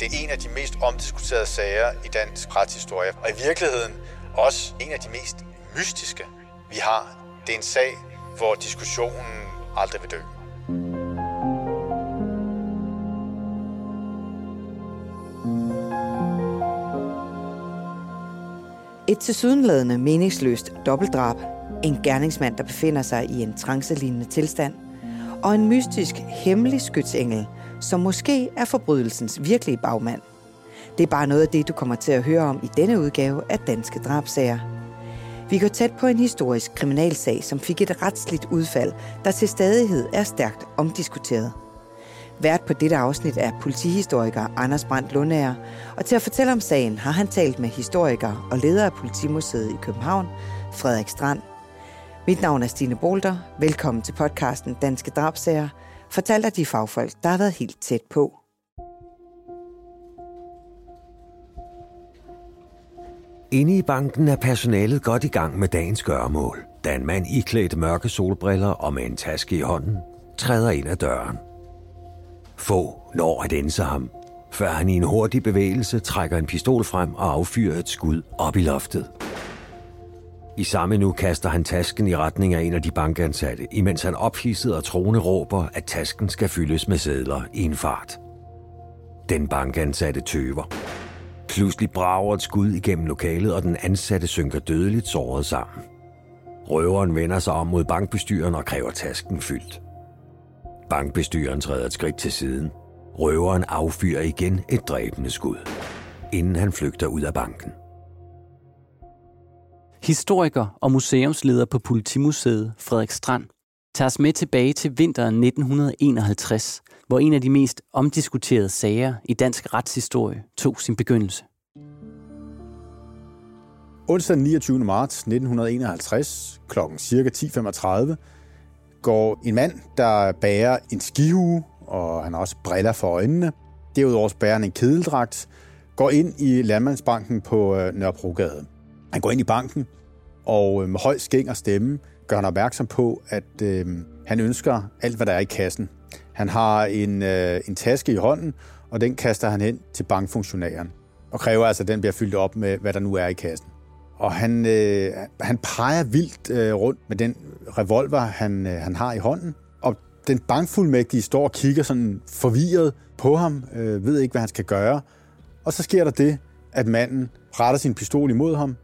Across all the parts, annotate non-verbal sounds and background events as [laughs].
Det er en af de mest omdiskuterede sager i dansk retshistorie, og i virkeligheden også en af de mest mystiske, vi har. Det er en sag, hvor diskussionen aldrig vil dø. Et tilsyneladende meningsløst dobbeltdrab, en gerningsmand, der befinder sig i en trancelignende tilstand, og en mystisk hemmelig skytsengel, som måske er forbrydelsens virkelige bagmand. Det er bare noget af det, du kommer til at høre om i denne udgave af Danske Drabsager. Vi går tæt på en historisk kriminalsag, som fik et retsligt udfald, der til stadighed er stærkt omdiskuteret. Vært på dette afsnit er politihistoriker Anders Brandt Lundager, og til at fortælle om sagen har han talt med historiker og leder af Politimuseet i København, Frederik Strand. Mit navn er Stine Bolter. Velkommen til podcasten Danske Drabsager fortalt af de fagfolk, der har været helt tæt på. Inde i banken er personalet godt i gang med dagens gøremål, da en mand iklædt mørke solbriller og med en taske i hånden træder ind ad døren. Få når at ense ham, før han i en hurtig bevægelse trækker en pistol frem og affyrer et skud op i loftet. I samme nu kaster han tasken i retning af en af de bankansatte, imens han ophidset og troende råber, at tasken skal fyldes med sædler i en fart. Den bankansatte tøver. Pludselig brager et skud igennem lokalet, og den ansatte synker dødeligt såret sammen. Røveren vender sig om mod bankbestyren og kræver tasken fyldt. Bankbestyren træder et skridt til siden. Røveren affyrer igen et dræbende skud, inden han flygter ud af banken. Historiker og museumsleder på Politimuseet, Frederik Strand, tager os med tilbage til vinteren 1951, hvor en af de mest omdiskuterede sager i dansk retshistorie tog sin begyndelse. Onsdag den 29. marts 1951 kl. ca. 10.35 går en mand, der bærer en skihue, og han har også briller for øjnene. Derudover bærer han en kedeldragt, går ind i Landmandsbanken på øh, Nørrebrogade. Han går ind i banken, og øh, med høj skæng og stemme gør han opmærksom på, at øh, han ønsker alt, hvad der er i kassen. Han har en, øh, en taske i hånden, og den kaster han hen til bankfunktionæren, og kræver altså, at den bliver fyldt op med, hvad der nu er i kassen. Og han, øh, han peger vildt øh, rundt med den revolver, han, øh, han har i hånden. Og den bankfuldmægtige står og kigger sådan forvirret på ham, øh, ved ikke, hvad han skal gøre. Og så sker der det, at manden retter sin pistol imod ham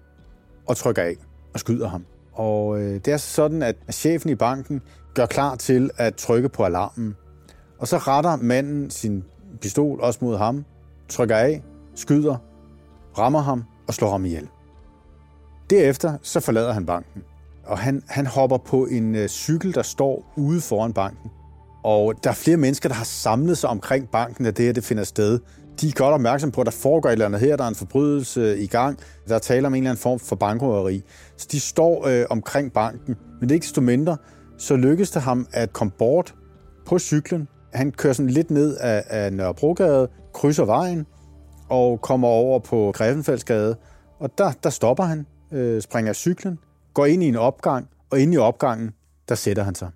og trykker af og skyder ham. Og øh, det er sådan, at chefen i banken gør klar til at trykke på alarmen. Og så retter manden sin pistol også mod ham, trykker af, skyder, rammer ham og slår ham ihjel. Derefter så forlader han banken, og han, han hopper på en øh, cykel, der står ude foran banken. Og der er flere mennesker, der har samlet sig omkring banken, da det her det finder sted. De er godt opmærksomme på, at der foregår et eller andet her, der er en forbrydelse i gang. Der er tale om en eller anden form for bankrøveri. Så de står øh, omkring banken. Men det er ikke desto mindre, så lykkes det ham at komme bort på cyklen. Han kører sådan lidt ned af, af Nørrebrogade, krydser vejen og kommer over på Grevenfældsgade. Og der, der stopper han øh, springer af cyklen, går ind i en opgang, og inde i opgangen, der sætter han sig.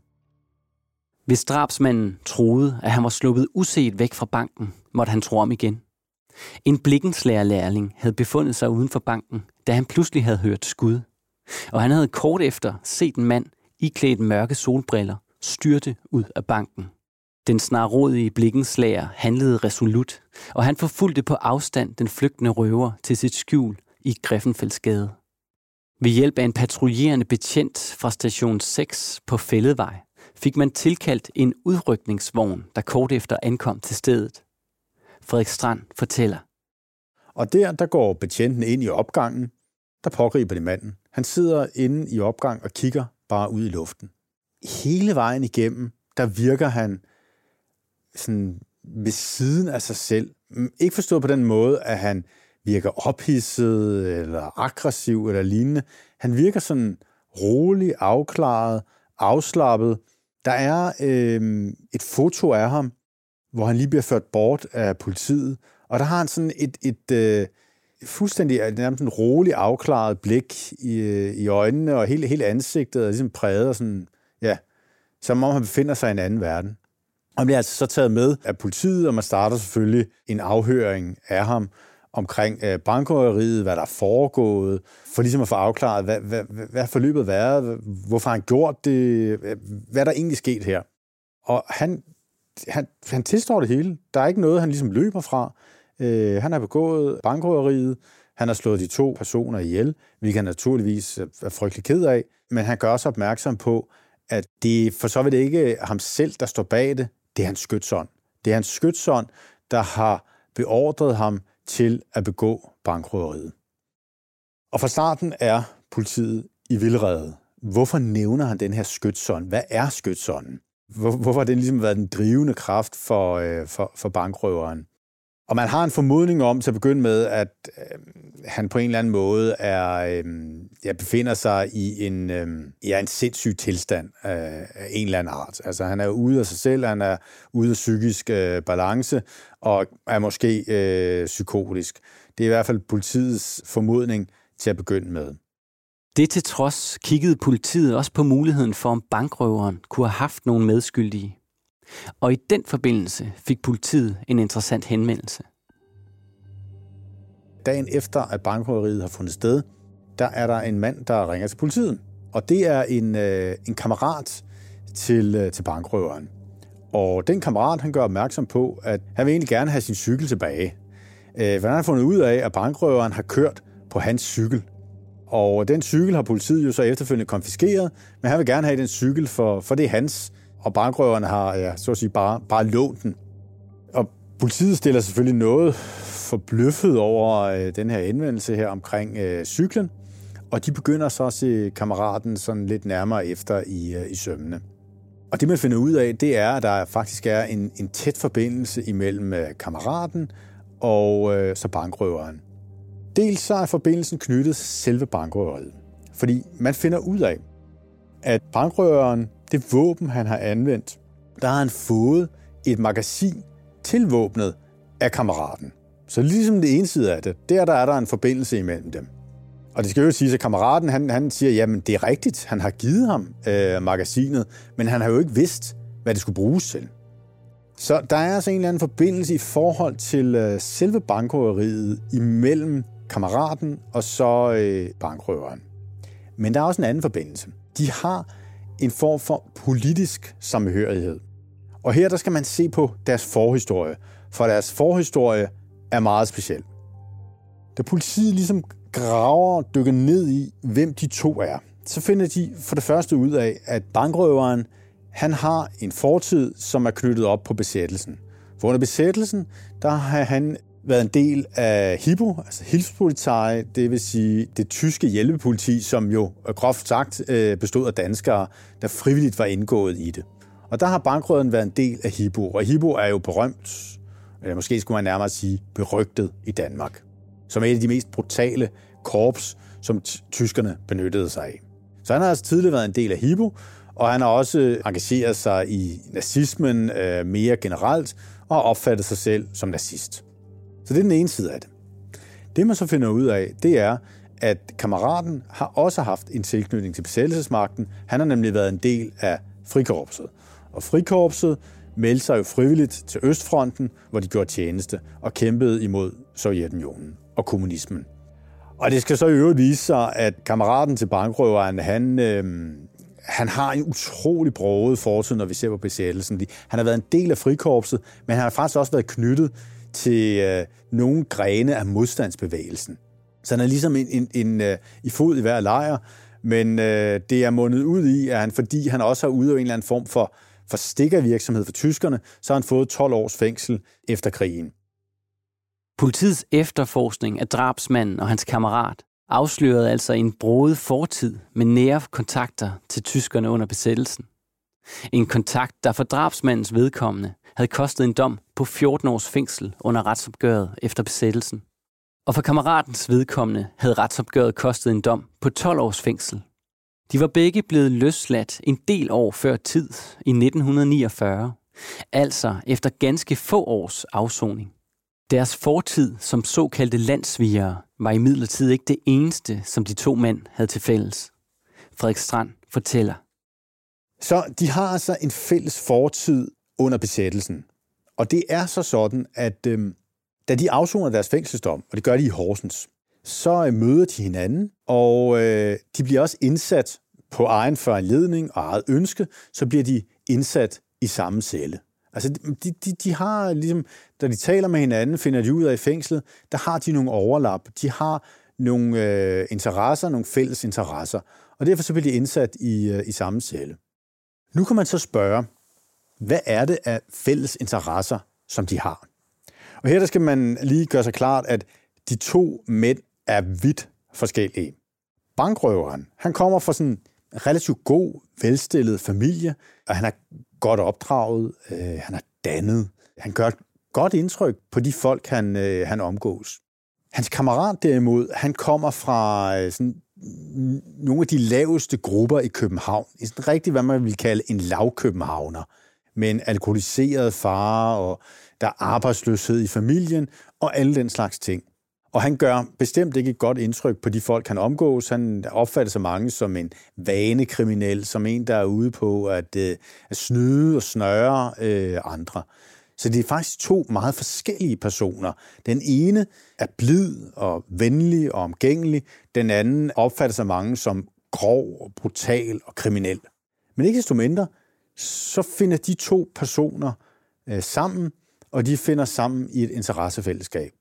Hvis drabsmanden troede, at han var sluppet uset væk fra banken, måtte han tro om igen. En blikkenslærerlærling havde befundet sig uden for banken, da han pludselig havde hørt skud. Og han havde kort efter set en mand, iklædt mørke solbriller, styrte ud af banken. Den snarrådige blikkenslager handlede resolut, og han forfulgte på afstand den flygtende røver til sit skjul i Greffenfeldsgade. Ved hjælp af en patruljerende betjent fra station 6 på Fælledvej fik man tilkaldt en udrykningsvogn, der kort efter ankom til stedet. Frederik Strand fortæller. Og der, der går betjenten ind i opgangen, der pågriber de manden. Han sidder inde i opgang og kigger bare ud i luften. Hele vejen igennem, der virker han sådan ved siden af sig selv. Ikke forstået på den måde, at han virker ophidset eller aggressiv eller lignende. Han virker sådan rolig, afklaret, afslappet. Der er øh, et foto af ham, hvor han lige bliver ført bort af politiet, og der har han sådan et, et øh, fuldstændig nærmest en rolig, afklaret blik i, øh, i øjnene, og hele, hele ansigtet er ligesom præget, og sådan, ja, som om han befinder sig i en anden verden. Han bliver altså så taget med af politiet, og man starter selvfølgelig en afhøring af ham omkring øh, bankrøveriet, hvad der er foregået, for ligesom at få afklaret, hvad, hvad, hvad forløbet været, hvorfor han gjort det, hvad der egentlig sket her. Og han, han, han tilstår det hele. Der er ikke noget, han ligesom løber fra. Øh, han har begået bankrøveriet, han har slået de to personer ihjel, hvilket han naturligvis er frygtelig ked af, men han gør også opmærksom på, at det for så vidt ikke ham selv, der står bag det, det er hans skytsånd. Det er hans skytsånd, der har beordret ham til at begå bankrøveriet. Og fra starten er politiet i vildrede. Hvorfor nævner han den her skytsånd? Hvad er skytsånden? Hvor, hvorfor har den ligesom været den drivende kraft for, øh, for, for bankrøveren? Og man har en formodning om til at begynde med, at øh, han på en eller anden måde er, øh, ja, befinder sig i en, øh, ja, en sindssyg tilstand øh, af en eller anden art. Altså han er ude af sig selv, han er ude af psykisk øh, balance, og er måske øh, psykotisk. Det er i hvert fald politiets formodning til at begynde med. Det til trods kiggede politiet også på muligheden for, om bankrøveren kunne have haft nogle medskyldige. Og i den forbindelse fik politiet en interessant henvendelse. Dagen efter, at bankrøveriet har fundet sted, der er der en mand, der ringer til politiet. Og det er en, øh, en kammerat til, øh, til bankrøveren. Og den kammerat, han gør opmærksom på, at han vil egentlig gerne have sin cykel tilbage. Øh, for han har fundet ud af, at bankrøveren har kørt på hans cykel. Og den cykel har politiet jo så efterfølgende konfiskeret, men han vil gerne have den cykel, for, for det er hans og bankrøverne har, ja, så at sige, bare, bare lånt den. Og politiet stiller selvfølgelig noget forbløffet over øh, den her indvendelse her omkring øh, cyklen, og de begynder så at se kammeraten sådan lidt nærmere efter i, øh, i sømmene. Og det man finder ud af, det er, at der faktisk er en, en tæt forbindelse imellem øh, kammeraten og øh, så bankrøveren. Dels så er forbindelsen knyttet til selve bankrøveriet. Fordi man finder ud af, at bankrøveren det våben, han har anvendt, der har han fået et magasin til våbnet af kammeraten. Så ligesom det ene side af det, der, der er der en forbindelse imellem dem. Og det skal jo sige, at kammeraten han, han siger, jamen det er rigtigt, han har givet ham øh, magasinet, men han har jo ikke vidst, hvad det skulle bruges til. Så der er altså en eller anden forbindelse i forhold til øh, selve bankrøveriet imellem kammeraten og så øh, bankrøveren. Men der er også en anden forbindelse. De har en form for politisk samhørighed. Og her der skal man se på deres forhistorie, for deres forhistorie er meget speciel. Da politiet ligesom graver og dykker ned i, hvem de to er, så finder de for det første ud af, at bankrøveren han har en fortid, som er knyttet op på besættelsen. For under besættelsen, der har han været en del af HIPO, altså Hilfspolizei, det vil sige det tyske hjælpepoliti, som jo øh, groft sagt øh, bestod af danskere, der frivilligt var indgået i det. Og der har bankrøden været en del af HIPO, og HIPO er jo berømt, eller måske skulle man nærmere sige berygtet i Danmark, som er et af de mest brutale korps, som tyskerne benyttede sig af. Så han har altså tidligere været en del af HIPO, og han har også engageret sig i nazismen øh, mere generelt, og opfattet sig selv som nazist. Så det er den ene side af det. Det man så finder ud af, det er, at kammeraten har også haft en tilknytning til besættelsesmagten. Han har nemlig været en del af frikorpset. Og frikorpset meldte sig jo frivilligt til Østfronten, hvor de gjorde tjeneste og kæmpede imod Sovjetunionen og kommunismen. Og det skal så i øvrigt vise sig, at kammeraten til bankrøveren, han, øh, han har en utrolig broget fortid, når vi ser på besættelsen. Han har været en del af frikorpset, men han har faktisk også været knyttet til øh, nogle grene af modstandsbevægelsen. Så han er ligesom en, en, en, øh, i fod i hver lejr, men øh, det er mundet ud i, at han, fordi han også har udøvet en eller anden form for, for stikkervirksomhed for tyskerne, så har han fået 12 års fængsel efter krigen. Politiets efterforskning af drabsmanden og hans kammerat afslørede altså en broet fortid med nære kontakter til tyskerne under besættelsen. En kontakt, der for drabsmandens vedkommende havde kostet en dom på 14 års fængsel under retsopgøret efter besættelsen. Og for kammeratens vedkommende havde retsopgøret kostet en dom på 12 års fængsel. De var begge blevet løsladt en del år før tid i 1949, altså efter ganske få års afsoning. Deres fortid som såkaldte landsvigere var imidlertid ikke det eneste, som de to mænd havde til fælles. Frederik Strand fortæller. Så de har altså en fælles fortid under besættelsen. Og det er så sådan, at øh, da de afsoner deres fængselsdom, og det gør de i Horsens, så øh, møder de hinanden, og øh, de bliver også indsat på egen foranledning og eget ønske, så bliver de indsat i samme celle. Altså, de, de, de har ligesom, da de taler med hinanden, finder de ud af i fængslet, der har de nogle overlap. De har nogle øh, interesser, nogle fælles interesser. Og derfor så bliver de indsat i, øh, i samme celle. Nu kan man så spørge, hvad er det af fælles interesser, som de har? Og her der skal man lige gøre sig klart, at de to mænd er vidt forskellige. Bankrøveren, han kommer fra sådan en relativt god, velstillet familie, og han er godt opdraget, øh, han er dannet. Han gør et godt indtryk på de folk, han, øh, han omgås. Hans kammerat derimod, han kommer fra øh, sådan, nogle af de laveste grupper i København. I sådan rigtig, hvad man vil kalde en lavkøbenhavner. Med en alkoholiseret far, og der er arbejdsløshed i familien, og alle den slags ting. Og han gør bestemt ikke et godt indtryk på de folk, han omgås. Han opfatter sig mange som en vanekriminel, som en, der er ude på at, øh, at snyde og snøre øh, andre. Så det er faktisk to meget forskellige personer. Den ene er blid og venlig og omgængelig. Den anden opfatter sig mange som grov, brutal og kriminel. Men ikke desto mindre, så finder de to personer øh, sammen, og de finder sammen i et interessefællesskab.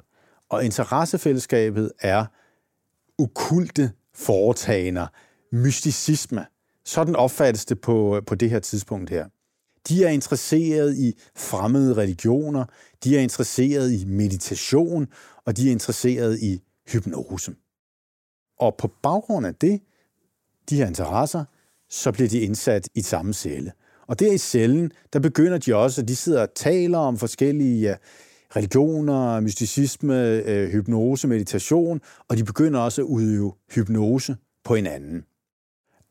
Og interessefællesskabet er okulte foretagender, mysticisme. Sådan opfattes det på, på det her tidspunkt her. De er interesseret i fremmede religioner, de er interesseret i meditation, og de er interesseret i hypnose. Og på baggrund af det, de her interesser, så bliver de indsat i samme celle. Og der i cellen, der begynder de også, at de sidder og taler om forskellige religioner, mysticisme, øh, hypnose, meditation, og de begynder også at udøve hypnose på hinanden.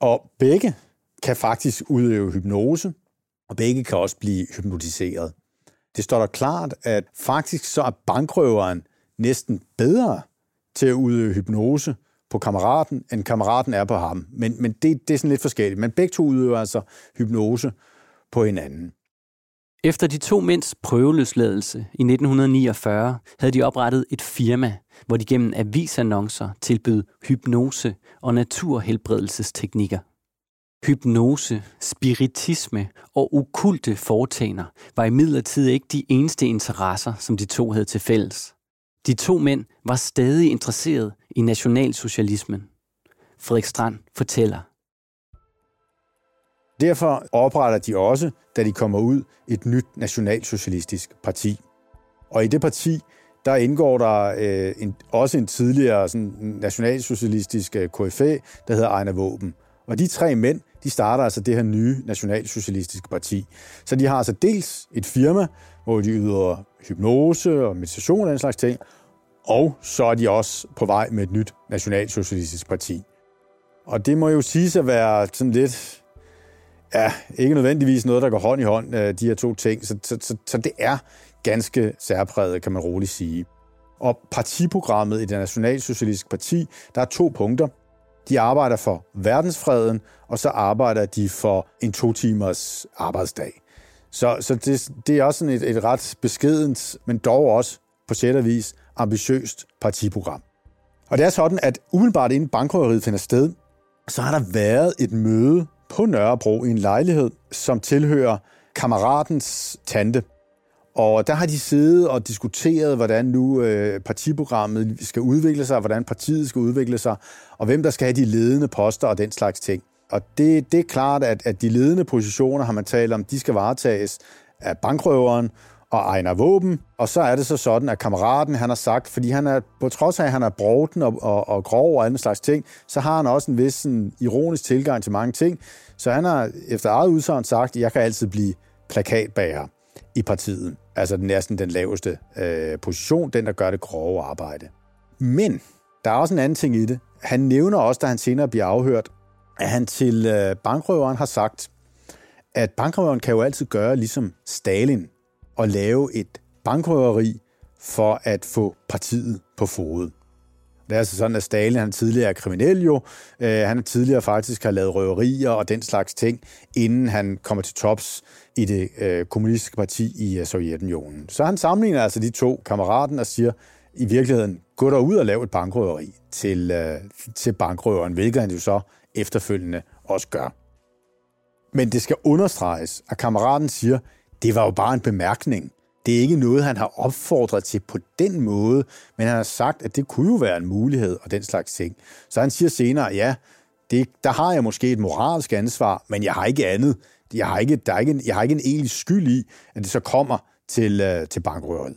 Og begge kan faktisk udøve hypnose, og begge kan også blive hypnotiseret. Det står der klart, at faktisk så er bankrøveren næsten bedre til at udøve hypnose på kammeraten, end kammeraten er på ham. Men, men det, det er sådan lidt forskelligt. Men begge to udøver altså hypnose på hinanden. Efter de to mænds prøveløsladelse i 1949 havde de oprettet et firma, hvor de gennem avisannoncer tilbød hypnose og naturhelbredelsesteknikker. Hypnose, spiritisme og okulte foretagender var imidlertid ikke de eneste interesser, som de to havde til fælles. De to mænd var stadig interesseret i nationalsocialismen. Frederik Strand fortæller. Derfor opretter de også, da de kommer ud, et nyt nationalsocialistisk parti. Og i det parti, der indgår der øh, en, også en tidligere sådan, nationalsocialistisk øh, KFA, der hedder Ejner Våben. Og de tre mænd, de starter altså det her nye nationalsocialistiske parti. Så de har altså dels et firma, hvor de yder hypnose og meditation og den slags ting, og så er de også på vej med et nyt nationalsocialistisk parti. Og det må jo sige at være sådan lidt Ja, ikke nødvendigvis noget, der går hånd i hånd, øh, de her to ting. Så, så, så, så det er ganske særpræget, kan man roligt sige. Og partiprogrammet i det nationalsocialistiske parti, der er to punkter. De arbejder for verdensfreden, og så arbejder de for en to timers arbejdsdag. Så, så det, det er også sådan et, et ret beskedent, men dog også på sæt og vis ambitiøst partiprogram. Og det er sådan, at umiddelbart inden bankrøveriet finder sted, så har der været et møde på Nørrebro i en lejlighed, som tilhører kammeratens tante. Og der har de siddet og diskuteret, hvordan nu øh, partiprogrammet skal udvikle sig, hvordan partiet skal udvikle sig, og hvem der skal have de ledende poster og den slags ting. Og det, det er klart, at, at de ledende positioner, har man talt om, de skal varetages af bankrøveren, og egner våben. Og så er det så sådan, at kammeraten, han har sagt, fordi han er, på trods af, at han er broten og, og, og grov og anden slags ting, så har han også en vis sådan, ironisk tilgang til mange ting. Så han har efter eget udsagn sagt, at jeg kan altid blive plakatbærer i partiet. Altså den næsten den laveste øh, position, den der gør det grove arbejde. Men der er også en anden ting i det. Han nævner også, da han senere bliver afhørt, at han til øh, bankrøveren har sagt, at bankrøveren kan jo altid gøre ligesom Stalin og lave et bankrøveri for at få partiet på fod. Det er altså sådan, at Stalin han tidligere er kriminel jo. Øh, han er tidligere faktisk har lavet røverier og den slags ting, inden han kommer til tops i det øh, kommunistiske parti i øh, Sovjetunionen. Så han sammenligner altså de to kammeraten og siger, i virkeligheden, gå der ud og lav et bankrøveri til, til bankrøveren, hvilket han jo så efterfølgende også gør. Men det skal understreges, at kammeraten siger, det var jo bare en bemærkning. Det er ikke noget, han har opfordret til på den måde, men han har sagt, at det kunne jo være en mulighed og den slags ting. Så han siger senere, ja, det, der har jeg måske et moralsk ansvar, men jeg har ikke andet. Jeg har ikke, der er ikke, jeg har ikke en egentlig skyld i, at det så kommer til, øh, til bankrøret.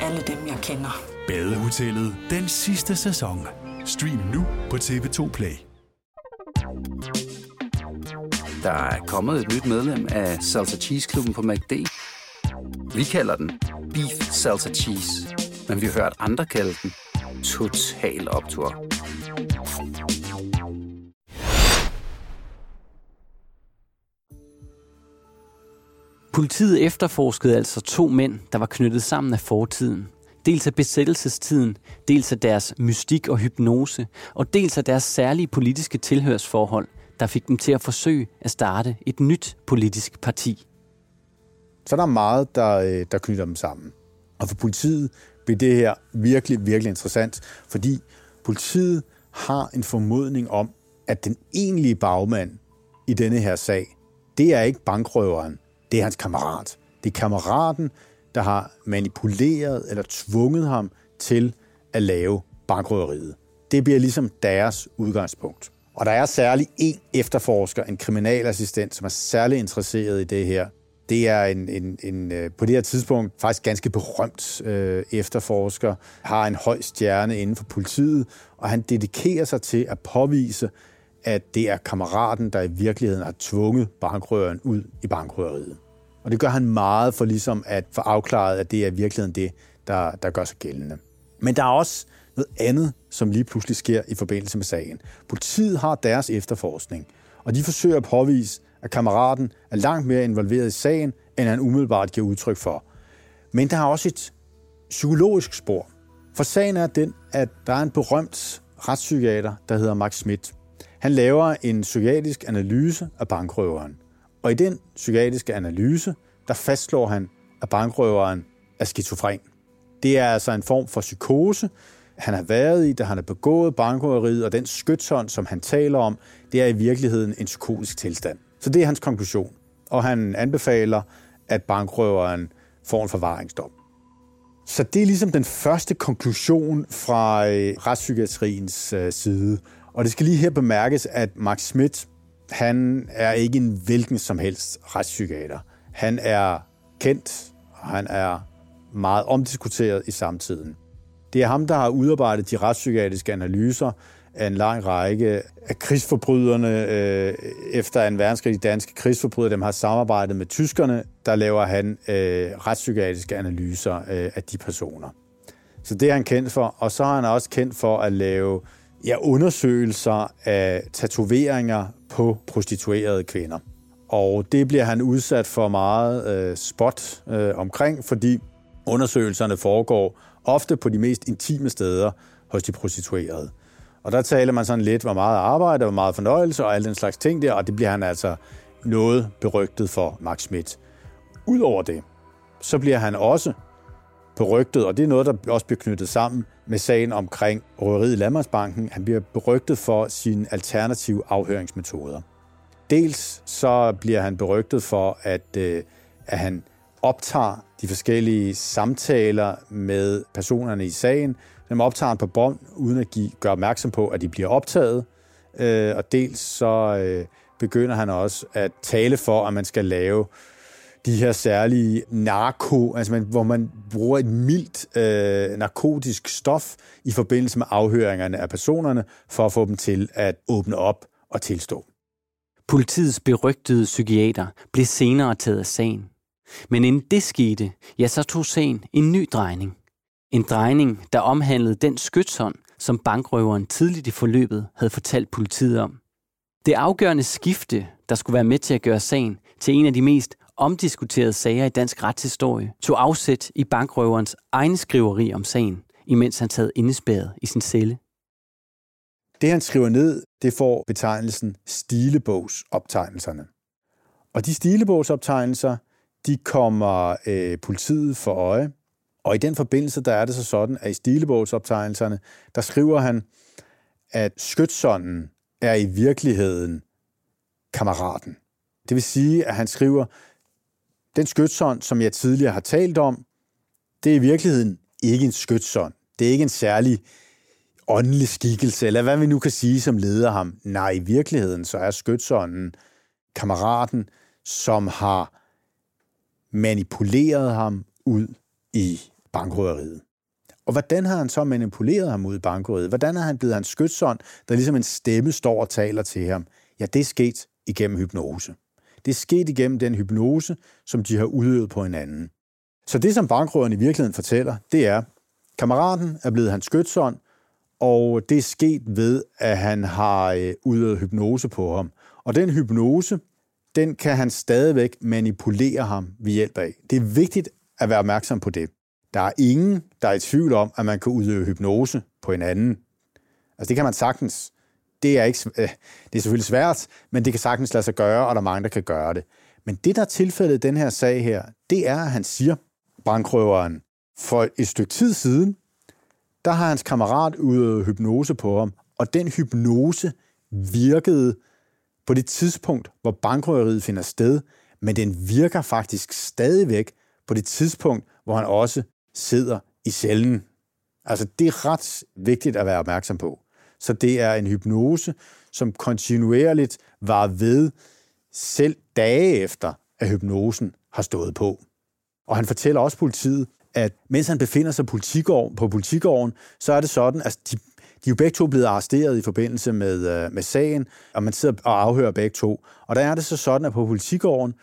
alle dem, jeg kender. Badehotellet den sidste sæson. Stream nu på TV2 Play. Der er kommet et nyt medlem af Salsa Cheese Klubben på MACD. Vi kalder den Beef Salsa Cheese, men vi har hørt andre kalde den Total Optor. Politiet efterforskede altså to mænd, der var knyttet sammen af fortiden. Dels af besættelsestiden, dels af deres mystik og hypnose, og dels af deres særlige politiske tilhørsforhold, der fik dem til at forsøge at starte et nyt politisk parti. Så der er meget, der, øh, der knytter dem sammen. Og for politiet bliver det her virkelig, virkelig interessant, fordi politiet har en formodning om, at den egentlige bagmand i denne her sag, det er ikke bankrøveren, det er hans kammerat. Det er kammeraten, der har manipuleret eller tvunget ham til at lave bankrøveriet. Det bliver ligesom deres udgangspunkt. Og der er særlig en efterforsker, en kriminalassistent, som er særlig interesseret i det her. Det er en, en, en øh, på det her tidspunkt faktisk ganske berømt øh, efterforsker, har en høj stjerne inden for politiet, og han dedikerer sig til at påvise, at det er kammeraten, der i virkeligheden har tvunget bankrøveren ud i bankrøveriet. Og det gør han meget for ligesom at få afklaret, at det er virkeligheden det, der, der gør sig gældende. Men der er også noget andet, som lige pludselig sker i forbindelse med sagen. Politiet har deres efterforskning, og de forsøger at påvise, at kammeraten er langt mere involveret i sagen, end han umiddelbart giver udtryk for. Men der er også et psykologisk spor. For sagen er den, at der er en berømt retspsykiater, der hedder Max Schmidt. Han laver en psykiatrisk analyse af bankrøveren. Og i den psykiatriske analyse, der fastslår han, at bankrøveren er skizofren. Det er altså en form for psykose, han har været i, da han har begået bankrøveriet, og den skytshånd, som han taler om, det er i virkeligheden en psykotisk tilstand. Så det er hans konklusion. Og han anbefaler, at bankrøveren får en forvaringsdom. Så det er ligesom den første konklusion fra øh, retspsykiatriens øh, side. Og det skal lige her bemærkes, at Max Schmidt han er ikke en hvilken som helst retspsykiater. Han er kendt, og han er meget omdiskuteret i samtiden. Det er ham, der har udarbejdet de retspsykiatriske analyser af en lang række af krigsforbryderne øh, efter en verdenskrig. De danske krigsforbrydere, dem har samarbejdet med tyskerne, der laver han øh, retspsykiatriske analyser øh, af de personer. Så det er han kendt for, og så er han også kendt for at lave ja, undersøgelser af tatoveringer på prostituerede kvinder. Og det bliver han udsat for meget øh, spot øh, omkring, fordi undersøgelserne foregår ofte på de mest intime steder hos de prostituerede. Og der taler man sådan lidt, hvor meget arbejde, hvor meget fornøjelse og alle den slags ting der, og det bliver han altså noget berygtet for Max Schmidt. Udover det, så bliver han også berygtet, og det er noget, der også bliver knyttet sammen med sagen omkring røveriet i Landmandsbanken. Han bliver berygtet for sine alternative afhøringsmetoder. Dels så bliver han berygtet for, at, øh, at han optager de forskellige samtaler med personerne i sagen. Dem optager han på bånd, uden at give, gøre opmærksom på, at de bliver optaget. Øh, og dels så øh, begynder han også at tale for, at man skal lave de her særlige narko, altså man, hvor man bruger et mildt øh, narkotisk stof i forbindelse med afhøringerne af personerne, for at få dem til at åbne op og tilstå. Politiets berygtede psykiater blev senere taget af sagen. Men inden det skete, ja, så tog sagen en ny drejning. En drejning, der omhandlede den skytshånd, som bankrøveren tidligt i forløbet havde fortalt politiet om. Det afgørende skifte, der skulle være med til at gøre sagen til en af de mest omdiskuterede sager i dansk retshistorie, tog afsæt i bankrøverens egen skriveri om sagen, imens han sad indespærret i sin celle. Det, han skriver ned, det får betegnelsen stilebogsoptegnelserne. Og de stilebogsoptegnelser, de kommer øh, politiet for øje. Og i den forbindelse, der er det så sådan, at i stilebogsoptegnelserne, der skriver han, at skytsånden er i virkeligheden kammeraten. Det vil sige, at han skriver, den skytsånd, som jeg tidligere har talt om, det er i virkeligheden ikke en skytsånd. Det er ikke en særlig åndelig skikkelse, eller hvad vi nu kan sige, som leder ham. Nej, i virkeligheden så er skytsånden kammeraten, som har manipuleret ham ud i bankrøveriet. Og hvordan har han så manipuleret ham ud i bankrøveriet? Hvordan er han blevet hans skytsånd, der ligesom en stemme står og taler til ham? Ja, det er sket igennem hypnose. Det er sket igennem den hypnose, som de har udøvet på hinanden. Så det, som bankrøveren i virkeligheden fortæller, det er, kammeraten er blevet hans skytsånd, og det er sket ved, at han har øh, udøvet hypnose på ham. Og den hypnose, den kan han stadigvæk manipulere ham ved hjælp af. Det er vigtigt at være opmærksom på det. Der er ingen, der er i tvivl om, at man kan udøve hypnose på en anden. Altså det kan man sagtens. Det er, ikke, øh, det er selvfølgelig svært, men det kan sagtens lade sig gøre, og der er mange, der kan gøre det. Men det, der er tilfældet i den her sag her, det er, at han siger, bankrøveren, for et stykke tid siden, der har hans kammerat udøvet hypnose på ham, og den hypnose virkede på det tidspunkt, hvor bankrøveriet finder sted, men den virker faktisk stadigvæk på det tidspunkt, hvor han også sidder i cellen. Altså, det er ret vigtigt at være opmærksom på. Så det er en hypnose, som kontinuerligt var ved selv dage efter, at hypnosen har stået på. Og han fortæller også politiet, at mens han befinder sig på politigården, så er det sådan, at de, de er jo begge to blevet arresteret i forbindelse med, øh, med sagen, og man sidder og afhører begge to. Og der er det så sådan, at på politigården,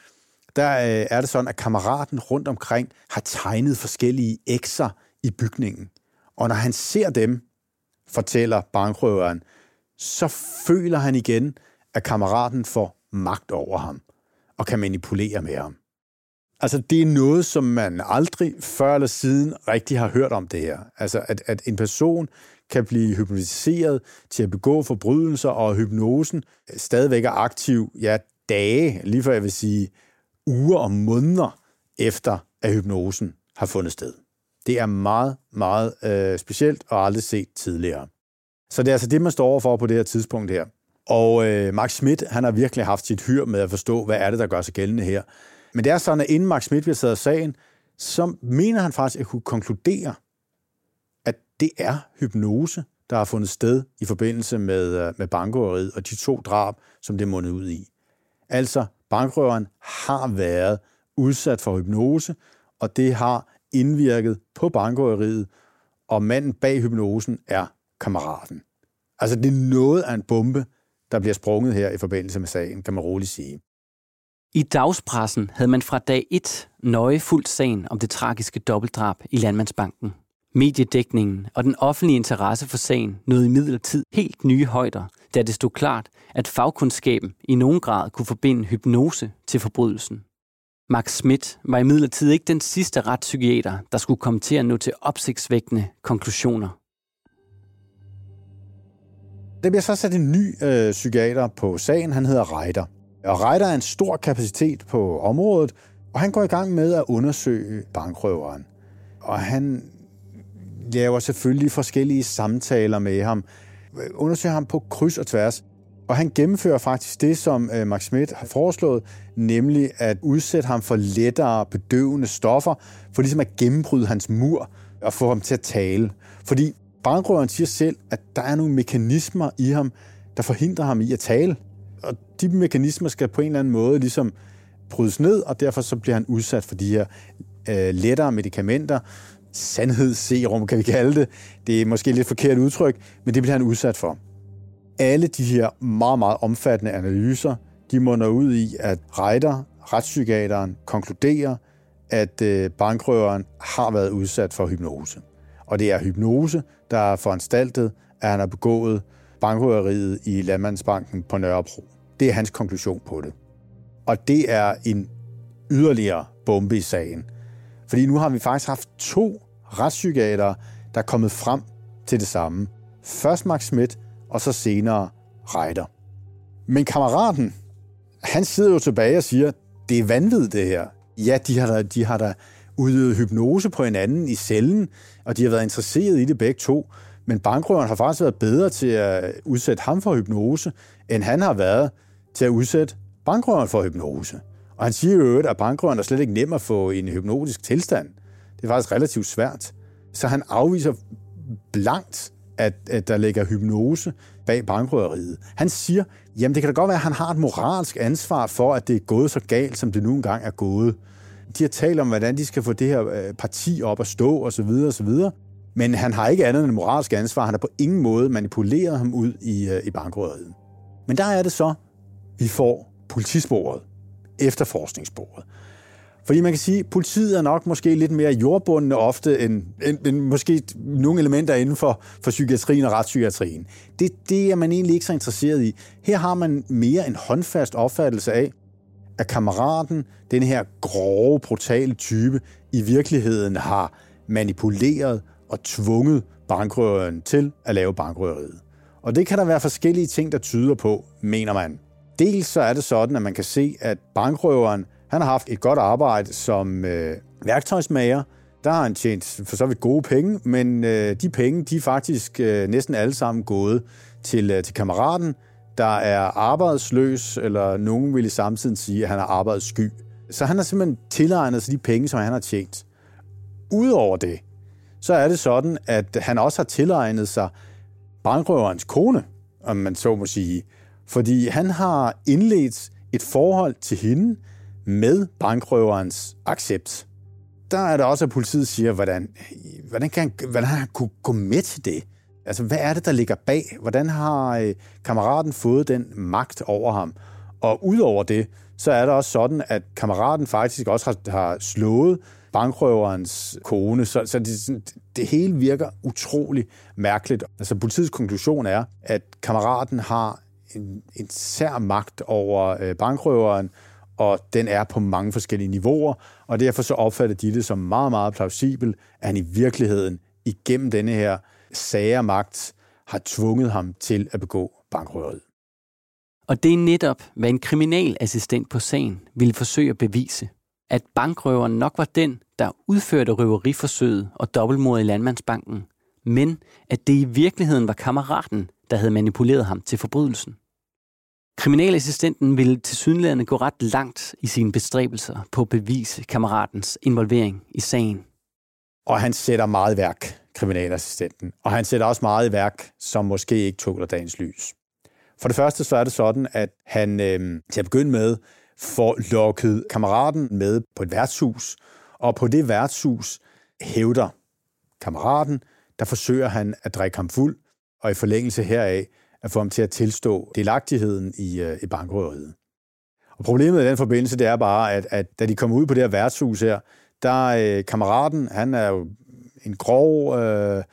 der øh, er det sådan, at kammeraten rundt omkring har tegnet forskellige ekser i bygningen. Og når han ser dem, fortæller bankrøveren, så føler han igen, at kammeraten får magt over ham og kan manipulere med ham. Altså, det er noget, som man aldrig før eller siden rigtig har hørt om det her. Altså, at, at en person kan blive hypnotiseret til at begå forbrydelser, og hypnosen stadigvæk er aktiv, ja, dage, lige før jeg vil sige uger og måneder efter, at hypnosen har fundet sted. Det er meget, meget øh, specielt og aldrig set tidligere. Så det er altså det, man står overfor på det her tidspunkt her. Og øh, Max Schmidt, han har virkelig haft sit hyr med at forstå, hvad er det, der gør sig gældende her. Men det er sådan, at inden Max Schmidt bliver taget af sagen, så mener han faktisk at kunne konkludere, at det er hypnose, der har fundet sted i forbindelse med, øh, med bankrøveriet og de to drab, som det mundet ud i. Altså, bankrøveren har været udsat for hypnose, og det har indvirket på bankrøveriet, og manden bag hypnosen er kammeraten. Altså, det er noget af en bombe, der bliver sprunget her i forbindelse med sagen, kan man roligt sige. I dagspressen havde man fra dag 1 nøje fuldt sagen om det tragiske dobbeltdrab i Landmandsbanken. Mediedækningen og den offentlige interesse for sagen nåede i midlertid helt nye højder, da det stod klart, at fagkundskaben i nogen grad kunne forbinde hypnose til forbrydelsen. Max Schmidt var i ikke den sidste retspsykiater, der skulle komme til at nå til opsigtsvækkende konklusioner. Der bliver så sat en ny øh, psykiater på sagen. Han hedder Reiter. Og Reiter er en stor kapacitet på området, og han går i gang med at undersøge bankrøveren. og han laver selvfølgelig forskellige samtaler med ham, undersøger ham på kryds og tværs, og han gennemfører faktisk det, som øh, Max Schmidt har foreslået, nemlig at udsætte ham for lettere bedøvende stoffer, for ligesom at gennembryde hans mur og få ham til at tale. Fordi bankrøveren siger selv, at der er nogle mekanismer i ham, der forhindrer ham i at tale. Og de mekanismer skal på en eller anden måde ligesom brydes ned, og derfor så bliver han udsat for de her øh, lettere medicamenter, sandhedsserum, kan vi kalde det. Det er måske lidt forkert udtryk, men det bliver han udsat for. Alle de her meget, meget omfattende analyser, de munder ud i, at Reiter, retspsykiateren, konkluderer, at øh, bankrøveren har været udsat for hypnose. Og det er hypnose, der er foranstaltet, at han har begået bankrøveriet i Landmandsbanken på Nørrebro. Det er hans konklusion på det. Og det er en yderligere bombe i sagen. Fordi nu har vi faktisk haft to retspsykiatere, der er kommet frem til det samme. Først Max Schmidt, og så senere Reiter. Men kammeraten, han sidder jo tilbage og siger, det er vanvittigt det her. Ja, de har da, de har da udøvet hypnose på hinanden i cellen, og de har været interesseret i det begge to. Men bankrøveren har faktisk været bedre til at udsætte ham for hypnose, end han har været til at udsætte bankrøveren for hypnose. Og han siger jo, at bankrøveren er slet ikke nem at få i en hypnotisk tilstand. Det er faktisk relativt svært. Så han afviser blankt, at, at der ligger hypnose bag bankrøveriet. Han siger, jamen det kan da godt være, at han har et moralsk ansvar for, at det er gået så galt, som det nu engang er gået. De har talt om, hvordan de skal få det her øh, parti op at stå, osv. osv. Men han har ikke andet end et moralsk ansvar. Han har på ingen måde manipuleret ham ud i, øh, i bankrøveriet. Men der er det så, vi får politisporet, efterforskningssporet. Fordi man kan sige, at politiet er nok måske lidt mere jordbundne ofte end, end, end måske nogle elementer inden for, for psykiatrien og retspsykiatrien. Det, det er man egentlig ikke så interesseret i. Her har man mere en håndfast opfattelse af, at kammeraten, den her grove, brutale type, i virkeligheden har manipuleret og tvunget bankrøveren til at lave bankrøveriet. Og det kan der være forskellige ting, der tyder på, mener man. Dels så er det sådan, at man kan se, at bankrøveren han har haft et godt arbejde som øh, værktøjsmager. Der har han tjent for så vidt gode penge, men øh, de penge, de er faktisk øh, næsten alle sammen gået til, øh, til kammeraten, der er arbejdsløs, eller nogen vil i samtidig sige, at han er arbejdssky. Så han har simpelthen tilegnet sig de penge, som han har tjent. Udover det, så er det sådan, at han også har tilegnet sig bankrøverens kone, om man så må sige. Fordi han har indledt et forhold til hende, med bankrøverens accept. Der er der også, at politiet siger, hvordan, hvordan, kan han, hvordan han kunne gå med til det? Altså, hvad er det, der ligger bag? Hvordan har øh, kammeraten fået den magt over ham? Og udover det, så er det også sådan, at kammeraten faktisk også har, har slået bankrøverens kone, så, så det, det hele virker utrolig mærkeligt. Altså politiets konklusion er, at kammeraten har en, en sær magt over øh, bankrøveren, og den er på mange forskellige niveauer, og derfor så opfatter de det som meget, meget plausibel, at han i virkeligheden igennem denne her sagermagt har tvunget ham til at begå bankrøveriet. Og det er netop, hvad en kriminalassistent på sagen ville forsøge at bevise. At bankrøveren nok var den, der udførte røveriforsøget og dobbeltmord i Landmandsbanken, men at det i virkeligheden var kammeraten, der havde manipuleret ham til forbrydelsen. Kriminalassistenten ville til sydenlædende gå ret langt i sine bestræbelser på at bevise kammeratens involvering i sagen. Og han sætter meget værk, kriminalassistenten. Og han sætter også meget værk, som måske ikke tåler dagens lys. For det første så er det sådan, at han øh, til at begynde med får lukket kammeraten med på et værtshus, og på det værtshus hævder kammeraten, der forsøger han at drikke ham fuld, og i forlængelse heraf at få ham til at tilstå delagtigheden i, øh, i bankrøveriet. Og problemet i den forbindelse, det er bare, at, at da de kommer ud på det her værtshus her, der øh, kammeraten, han er jo en grov, øh,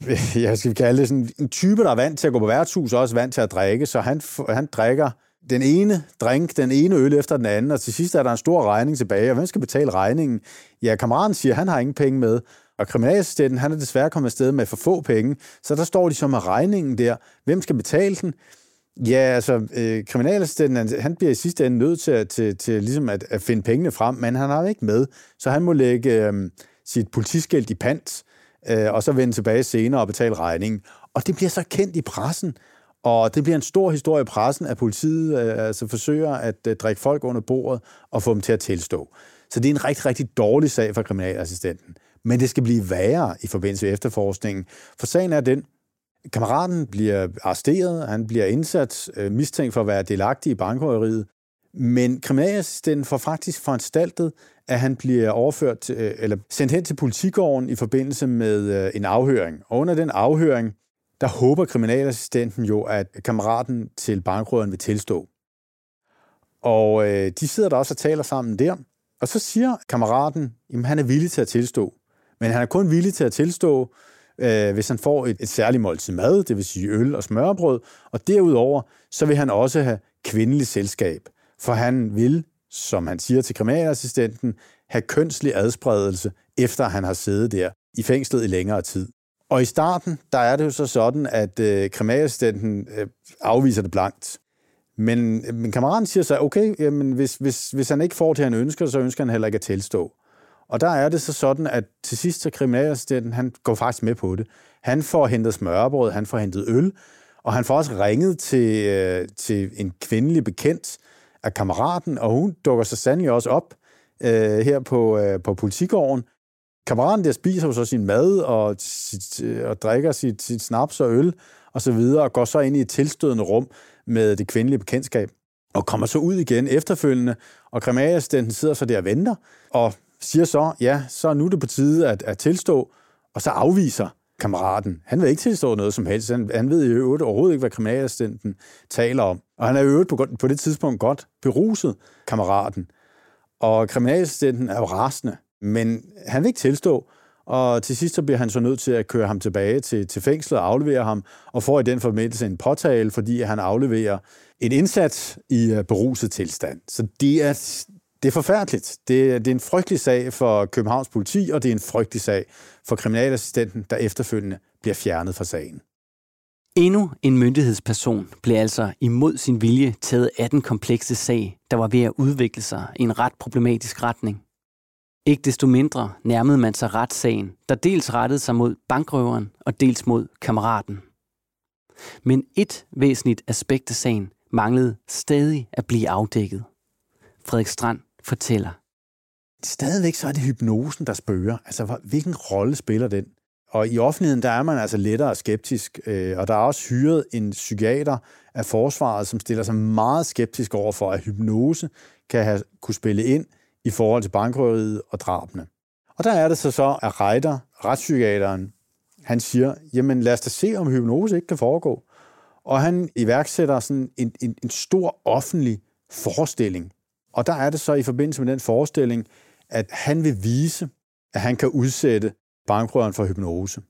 [laughs] jeg skal kalde det sådan en type, der er vant til at gå på værtshus, og også vant til at drikke, så han, han drikker den ene drink, den ene øl efter den anden, og til sidst er der en stor regning tilbage, og hvem skal betale regningen? Ja, kammeraten siger, at han har ingen penge med, og kriminalassistenten, han er desværre kommet afsted med for få penge, så der står de så med regningen der. Hvem skal betale den? Ja, altså, øh, kriminalassistenten, han bliver i sidste ende nødt til, til, til ligesom at, at finde pengene frem, men han har ikke med, så han må lægge øh, sit politiskilt i pant, øh, og så vende tilbage senere og betale regningen. Og det bliver så kendt i pressen, og det bliver en stor historie i pressen, at politiet øh, altså forsøger at øh, drikke folk under bordet og få dem til at tilstå. Så det er en rigtig, rigtig dårlig sag for kriminalassistenten. Men det skal blive værre i forbindelse med efterforskningen. For sagen er den, kammeraten bliver arresteret, han bliver indsat, øh, mistænkt for at være delagtig i bankrøveriet, men kriminalassistenten får faktisk foranstaltet, at han bliver overført øh, eller sendt hen til politigården i forbindelse med øh, en afhøring. Og under den afhøring, der håber kriminalassistenten jo, at kammeraten til bankrøveren vil tilstå. Og øh, de sidder der også og taler sammen der. Og så siger kammeraten, at han er villig til at tilstå. Men han er kun villig til at tilstå, øh, hvis han får et, et særligt måltid mad, det vil sige øl og smørbrød. Og derudover, så vil han også have kvindelig selskab. For han vil, som han siger til kriminalassistenten, have kønslig adspredelse, efter han har siddet der i fængslet i længere tid. Og i starten, der er det jo så sådan, at øh, kriminalassistenten øh, afviser det blankt. Men øh, min kammerat siger så, okay, jamen, hvis, hvis, hvis han ikke får det, han ønsker, så ønsker han heller ikke at tilstå. Og der er det så sådan, at til sidst så kriminalassistenten, han går faktisk med på det. Han får hentet smørbrød, han får hentet øl, og han får også ringet til, øh, til en kvindelig bekendt af kammeraten, og hun dukker så sandelig også op øh, her på, øh, på politigården. Kammeraten der spiser jo så sin mad og, sit, øh, og drikker sit, sit snaps og øl og så videre, og går så ind i et tilstødende rum med det kvindelige bekendtskab, og kommer så ud igen efterfølgende, og kriminalassistenten sidder så der og venter, og siger så, ja, så er nu det på tide at, at tilstå, og så afviser kammeraten. Han vil ikke tilstå noget som helst. Han, han ved i øvrigt overhovedet ikke, hvad kriminalassistenten taler om. Og han er i øvrigt på, på det tidspunkt godt beruset, kammeraten. Og kriminalassistenten er jo rasende, men han vil ikke tilstå. Og til sidst så bliver han så nødt til at køre ham tilbage til, til fængslet og aflevere ham, og får i den forbindelse en påtale, fordi han afleverer en indsats i øh, beruset tilstand. Så det er, det er forfærdeligt. Det, det er en frygtelig sag for Københavns politi, og det er en frygtelig sag for kriminalassistenten, der efterfølgende bliver fjernet fra sagen. Endnu en myndighedsperson blev altså imod sin vilje taget af den komplekse sag, der var ved at udvikle sig i en ret problematisk retning. Ikke desto mindre nærmede man sig retssagen, der dels rettede sig mod bankrøveren og dels mod kammeraten. Men et væsentligt aspekt af sagen manglede stadig at blive afdækket. Frederik Strand fortæller. Stadigvæk så er det hypnosen, der spørger. Altså, hvilken rolle spiller den? Og i offentligheden, der er man altså lettere skeptisk, øh, og der er også hyret en psykiater af forsvaret, som stiller sig meget skeptisk over for, at hypnose kan have, kunne spille ind i forhold til bankrøveriet og drabene. Og der er det så så, at Reiter, retspsykiateren, han siger, jamen lad os da se, om hypnose ikke kan foregå. Og han iværksætter sådan en, en, en stor offentlig forestilling. Og der er det så i forbindelse med den forestilling, at han vil vise, at han kan udsætte bankrøveren for hypnose.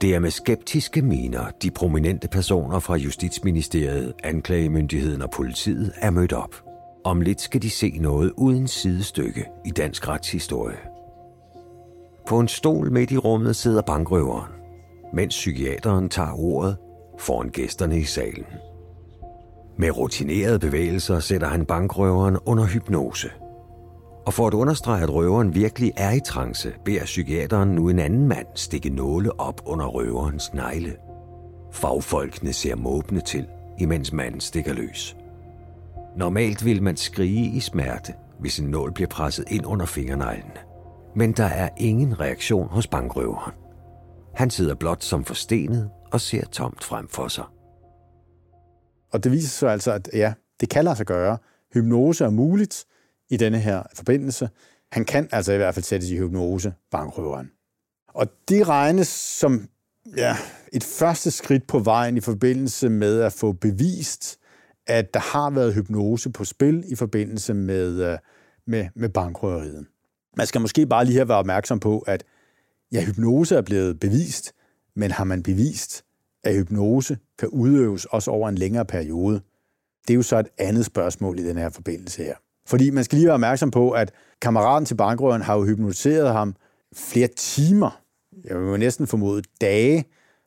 Det er med skeptiske miner, de prominente personer fra Justitsministeriet, anklagemyndigheden og politiet er mødt op. Om lidt skal de se noget uden sidestykke i dansk retshistorie. På en stol midt i rummet sidder bankrøveren, mens psykiateren tager ordet foran gæsterne i salen. Med rutinerede bevægelser sætter han bankrøveren under hypnose – og for at understrege, at røveren virkelig er i trance, beder psykiateren nu en anden mand stikke nåle op under røverens negle. Fagfolkene ser måbne til, imens manden stikker løs. Normalt vil man skrige i smerte, hvis en nål bliver presset ind under fingerneglene. Men der er ingen reaktion hos bankrøveren. Han sidder blot som forstenet og ser tomt frem for sig. Og det viser sig altså, at ja, det kan lade sig gøre. Hypnose er muligt, i denne her forbindelse. Han kan altså i hvert fald sættes i hypnose, bankrøveren. Og det regnes som ja, et første skridt på vejen i forbindelse med at få bevist, at der har været hypnose på spil i forbindelse med, øh, med, med bankrøveriet. Man skal måske bare lige have være opmærksom på, at ja, hypnose er blevet bevist, men har man bevist, at hypnose kan udøves også over en længere periode? Det er jo så et andet spørgsmål i den her forbindelse her. Fordi man skal lige være opmærksom på, at kammeraten til bankrøveren har jo hypnotiseret ham flere timer, jeg vil næsten formode dage,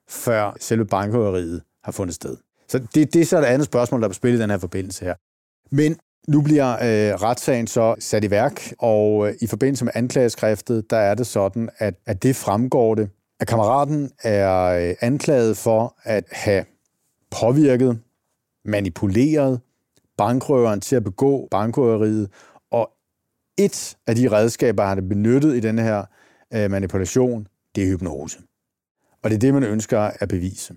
før selve bankrøveriet har fundet sted. Så det, det er så et andet spørgsmål, der er på spil i den her forbindelse her. Men Nu bliver øh, retssagen så sat i værk, og øh, i forbindelse med anklageskriftet, der er det sådan, at, at det fremgår det, at kammeraten er øh, anklaget for at have påvirket, manipuleret bankrøveren til at begå bankrøveriet, og et af de redskaber, han har benyttet i denne her øh, manipulation, det er hypnose. Og det er det, man ønsker at bevise.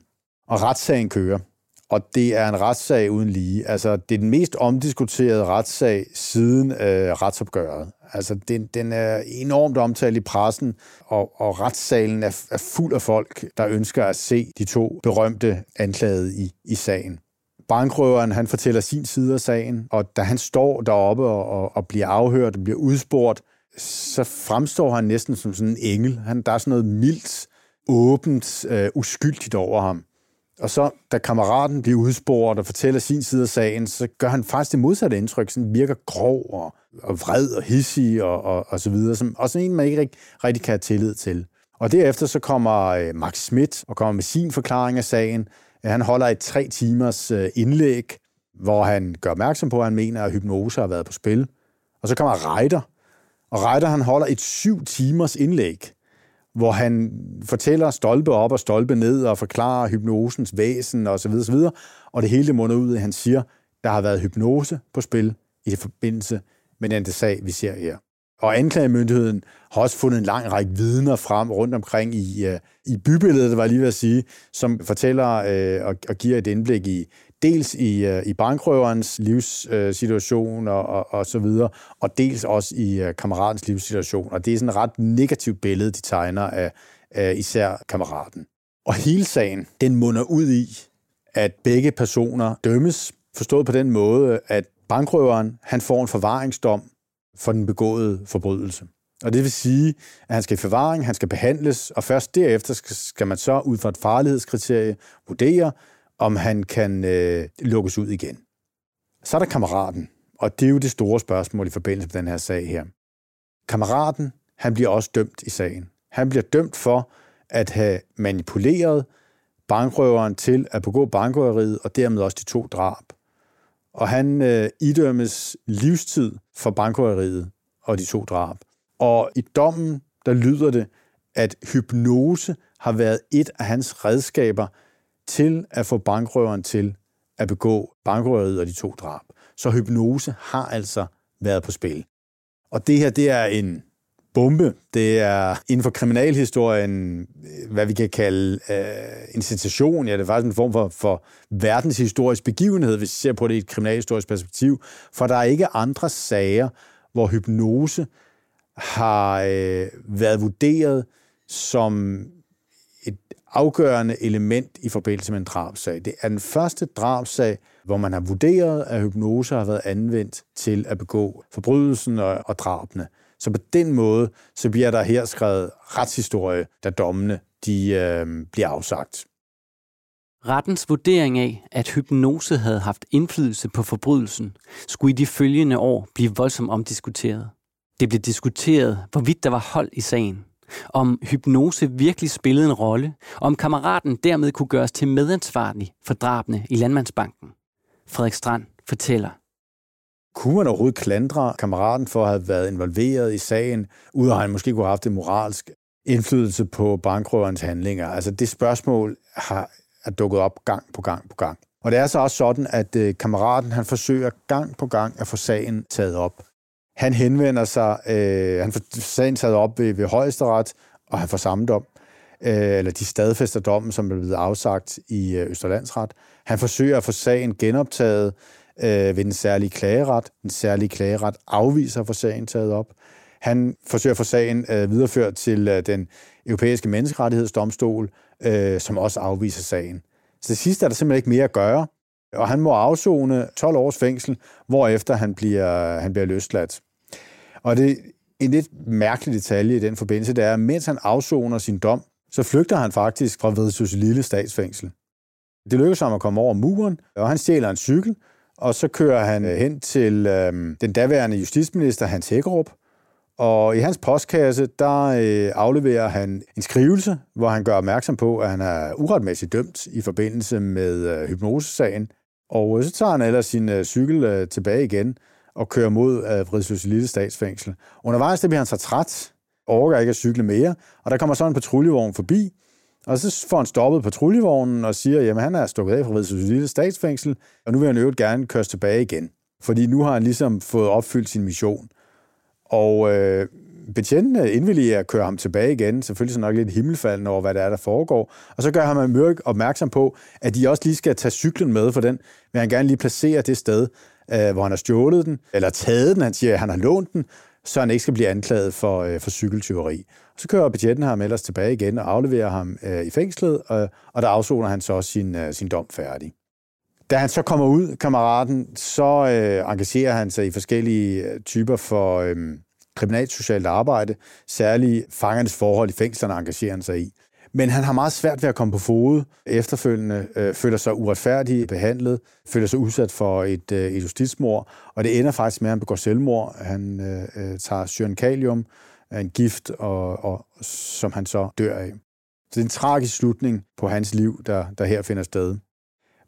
Og retssagen kører. Og det er en retssag uden lige. Altså, det er den mest omdiskuterede retssag siden øh, retsopgøret. Altså, den, den er enormt omtalt i pressen, og, og retssalen er, er fuld af folk, der ønsker at se de to berømte anklagede i, i sagen. Bankrøveren, han fortæller sin side af sagen, og da han står deroppe og, og, og bliver afhørt og bliver udspurgt, så fremstår han næsten som sådan en engel. Han, der er sådan noget mildt, åbent, øh, uskyldigt over ham. Og så, da kammeraten bliver udspurgt og fortæller sin side af sagen, så gør han faktisk det modsatte indtryk, sådan virker grov og, og vred og hissig og, og, og så videre, som også en, man ikke rigtig, rigtig kan have tillid til. Og derefter så kommer øh, Max Schmidt og kommer med sin forklaring af sagen. Han holder et tre timers øh, indlæg, hvor han gør opmærksom på, at han mener, at hypnose har været på spil. Og så kommer Reiter, og Reiter han holder et syv timers indlæg, hvor han fortæller stolpe op og stolpe ned og forklarer hypnosens væsen og så videre, så videre. Og det hele munder ud, at han siger, der har været hypnose på spil i forbindelse med den sag, vi ser her. Og anklagemyndigheden har også fundet en lang række vidner frem rundt omkring i, øh, i bybilledet, var jeg lige ved at sige, som fortæller øh, og, og giver et indblik i dels i, øh, i bankrøverens livssituation øh, og, og, og så videre, og dels også i øh, kammeratens livssituation. Og det er sådan et ret negativt billede, de tegner af, af især kammeraten. Og hele sagen, den munder ud i, at begge personer dømmes, forstået på den måde, at bankrøveren, han får en forvaringsdom for den begåede forbrydelse. Og det vil sige, at han skal i forvaring, han skal behandles, og først derefter skal man så ud fra et farlighedskriterie vurdere, om han kan øh, lukkes ud igen. Så er der kammeraten, og det er jo det store spørgsmål i forbindelse med den her sag her. Kammeraten, han bliver også dømt i sagen. Han bliver dømt for at have manipuleret bankrøveren til at begå bankrøveriet, og dermed også de to drab og han øh, idømmes livstid for bankrøveriet og de to drab. Og i dommen, der lyder det, at hypnose har været et af hans redskaber til at få bankrøveren til at begå bankrøveriet og de to drab. Så hypnose har altså været på spil. Og det her, det er en bombe. Det er inden for kriminalhistorien, øh, hvad vi kan kalde øh, en sensation. Ja, det er faktisk en form for, for verdenshistorisk begivenhed, hvis vi ser på det i et kriminalhistorisk perspektiv. For der er ikke andre sager, hvor hypnose har øh, været vurderet som afgørende element i forbindelse med en drabsag. Det er den første drabsag, hvor man har vurderet, at hypnose har været anvendt til at begå forbrydelsen og, og drabene. Så på den måde, så bliver der her skrevet retshistorie, da dommene de, øh, bliver afsagt. Rettens vurdering af, at hypnose havde haft indflydelse på forbrydelsen, skulle i de følgende år blive voldsomt omdiskuteret. Det blev diskuteret, hvorvidt der var hold i sagen, om hypnose virkelig spillede en rolle, og om kammeraten dermed kunne gøres til medansvarlig for drabene i Landmandsbanken. Frederik Strand fortæller. Kunne man overhovedet klandre kammeraten for at have været involveret i sagen, uden at han måske kunne have haft en moralsk indflydelse på bankrøverens handlinger? Altså det spørgsmål har, er dukket op gang på gang på gang. Og det er så også sådan, at øh, kammeraten han forsøger gang på gang at få sagen taget op. Han henvender sig, øh, han får sagen taget op ved, ved højesteret, og han får samme dom, øh, eller de stadfæster dommen, som er blevet afsagt i øh, Østerlandsret. Han forsøger at få sagen genoptaget, øh, ved den særlige klageret. Den særlige klageret afviser at få sagen taget op. Han forsøger at få sagen øh, videreført til øh, den europæiske menneskerettighedsdomstol, øh, som også afviser sagen. Så det sidste er der simpelthen ikke mere at gøre, og han må afzone 12 års fængsel, hvorefter han bliver, han bliver løsladt. Og det en lidt mærkelig detalje i den forbindelse, det er, at mens han afsoner sin dom, så flygter han faktisk fra Vedsøs lille statsfængsel. Det lykkes ham at komme over muren, og han stjæler en cykel, og så kører han øh, hen til øh, den daværende justitsminister Hans Hækkerup, og i hans postkasse, der øh, afleverer han en skrivelse, hvor han gør opmærksom på, at han er uretmæssigt dømt i forbindelse med øh, hypnosesagen. Og øh, så tager han ellers sin øh, cykel øh, tilbage igen, og kører mod øh, Vridsløs Lille Statsfængsel. Undervejs det bliver han så træt, overgår ikke at cykle mere, og der kommer så en patruljevogn forbi, og så får han stoppet patruljevognen og siger, jamen han er stukket af fra Vridsløs Lille Statsfængsel, og nu vil han øvrigt gerne køre tilbage igen. Fordi nu har han ligesom fået opfyldt sin mission. Og øh, betjentene indvilliger at køre ham tilbage igen, selvfølgelig så nok lidt himmelfaldende over, hvad der er, der foregår. Og så gør han Mørk opmærksom på, at de også lige skal tage cyklen med, for den vil han gerne lige placere det sted, øh, hvor han har stjålet den, eller taget den. Han siger, at han har lånt den, så han ikke skal blive anklaget for, øh, for cykeltyveri. Så kører betjenten ham ellers tilbage igen og afleverer ham øh, i fængslet, og, og der afsoner han så sin, øh, sin dom færdig. Da han så kommer ud, kammeraten, så øh, engagerer han sig i forskellige øh, typer for øh, kriminalsocialt arbejde. Særligt fangernes forhold i fængslerne engagerer han sig i. Men han har meget svært ved at komme på fod efterfølgende, øh, føler sig uretfærdigt behandlet, føler sig udsat for et, øh, et justitsmord, og det ender faktisk med, at han begår selvmord. Han øh, øh tager syrenkalium, en gift, og, og, som han så dør af. Så det er en tragisk slutning på hans liv, der, der her finder sted.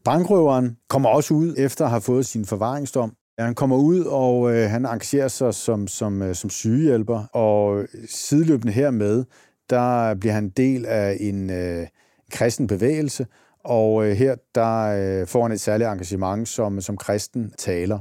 Bankrøveren kommer også ud efter at have fået sin forvaringsdom. Han kommer ud, og øh, han engagerer sig som, som, øh, som sygehjælper, og sideløbende hermed, der bliver han del af en øh, kristen bevægelse, og øh, her der øh, får han et særligt engagement som, som kristen taler.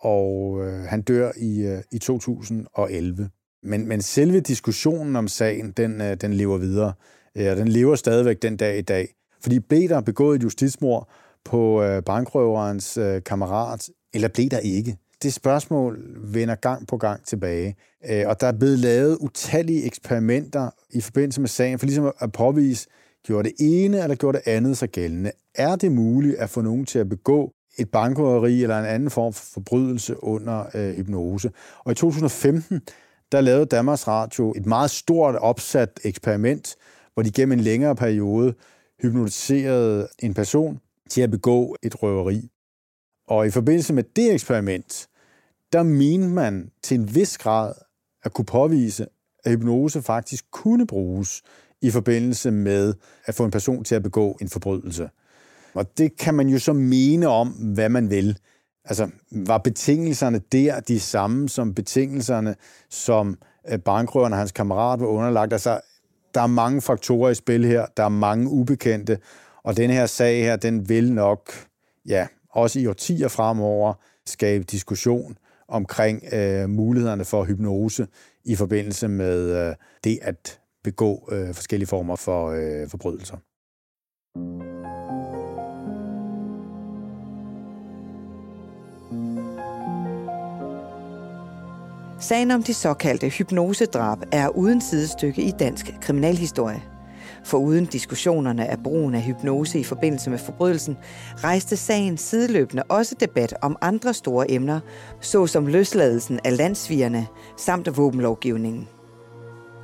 Og øh, han dør i, øh, i 2011. Men, men selve diskussionen om sagen, den, øh, den lever videre. Øh, og den lever stadigvæk den dag i dag. Fordi blev der begået et justitsmord på øh, bankrøverens øh, kammerat, eller blev der ikke? Det spørgsmål vender gang på gang tilbage. Øh, og der er blevet lavet utallige eksperimenter i forbindelse med sagen, for ligesom at påvise, gjorde det ene eller gjorde det andet sig gældende. Er det muligt at få nogen til at begå et bankrøveri eller en anden form for forbrydelse under øh, hypnose? Og i 2015, der lavede Danmarks Radio et meget stort opsat eksperiment, hvor de gennem en længere periode hypnotiserede en person til at begå et røveri. Og i forbindelse med det eksperiment, der mente man til en vis grad at kunne påvise, at hypnose faktisk kunne bruges i forbindelse med at få en person til at begå en forbrydelse. Og det kan man jo så mene om, hvad man vil. Altså, var betingelserne der de samme som betingelserne, som øh, bankrøveren og hans kammerat var underlagt? Altså, der er mange faktorer i spil her, der er mange ubekendte, og den her sag her, den vil nok, ja, også i årtier fremover, skabe diskussion omkring øh, mulighederne for hypnose i forbindelse med øh, det at begå øh, forskellige former for øh, forbrydelser. Sagen om de såkaldte hypnosedrab er uden sidestykke i dansk kriminalhistorie. For uden diskussionerne af brugen af hypnose i forbindelse med forbrydelsen, rejste sagen sideløbende også debat om andre store emner, såsom løsladelsen af landsvigerne samt våbenlovgivningen.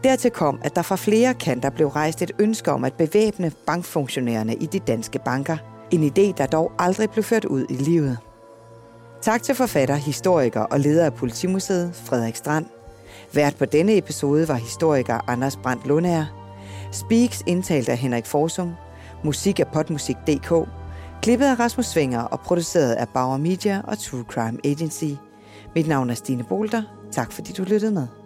Dertil kom, at der fra flere kanter blev rejst et ønske om at bevæbne bankfunktionærerne i de danske banker. En idé, der dog aldrig blev ført ud i livet. Tak til forfatter, historiker og leder af Politimuseet, Frederik Strand. Vært på denne episode var historiker Anders Brandt Lundager. Speaks indtalt af Henrik Forsum. Musik af potmusik.dk. Klippet af Rasmus Svinger og produceret af Bauer Media og True Crime Agency. Mit navn er Stine Bolter. Tak fordi du lyttede med.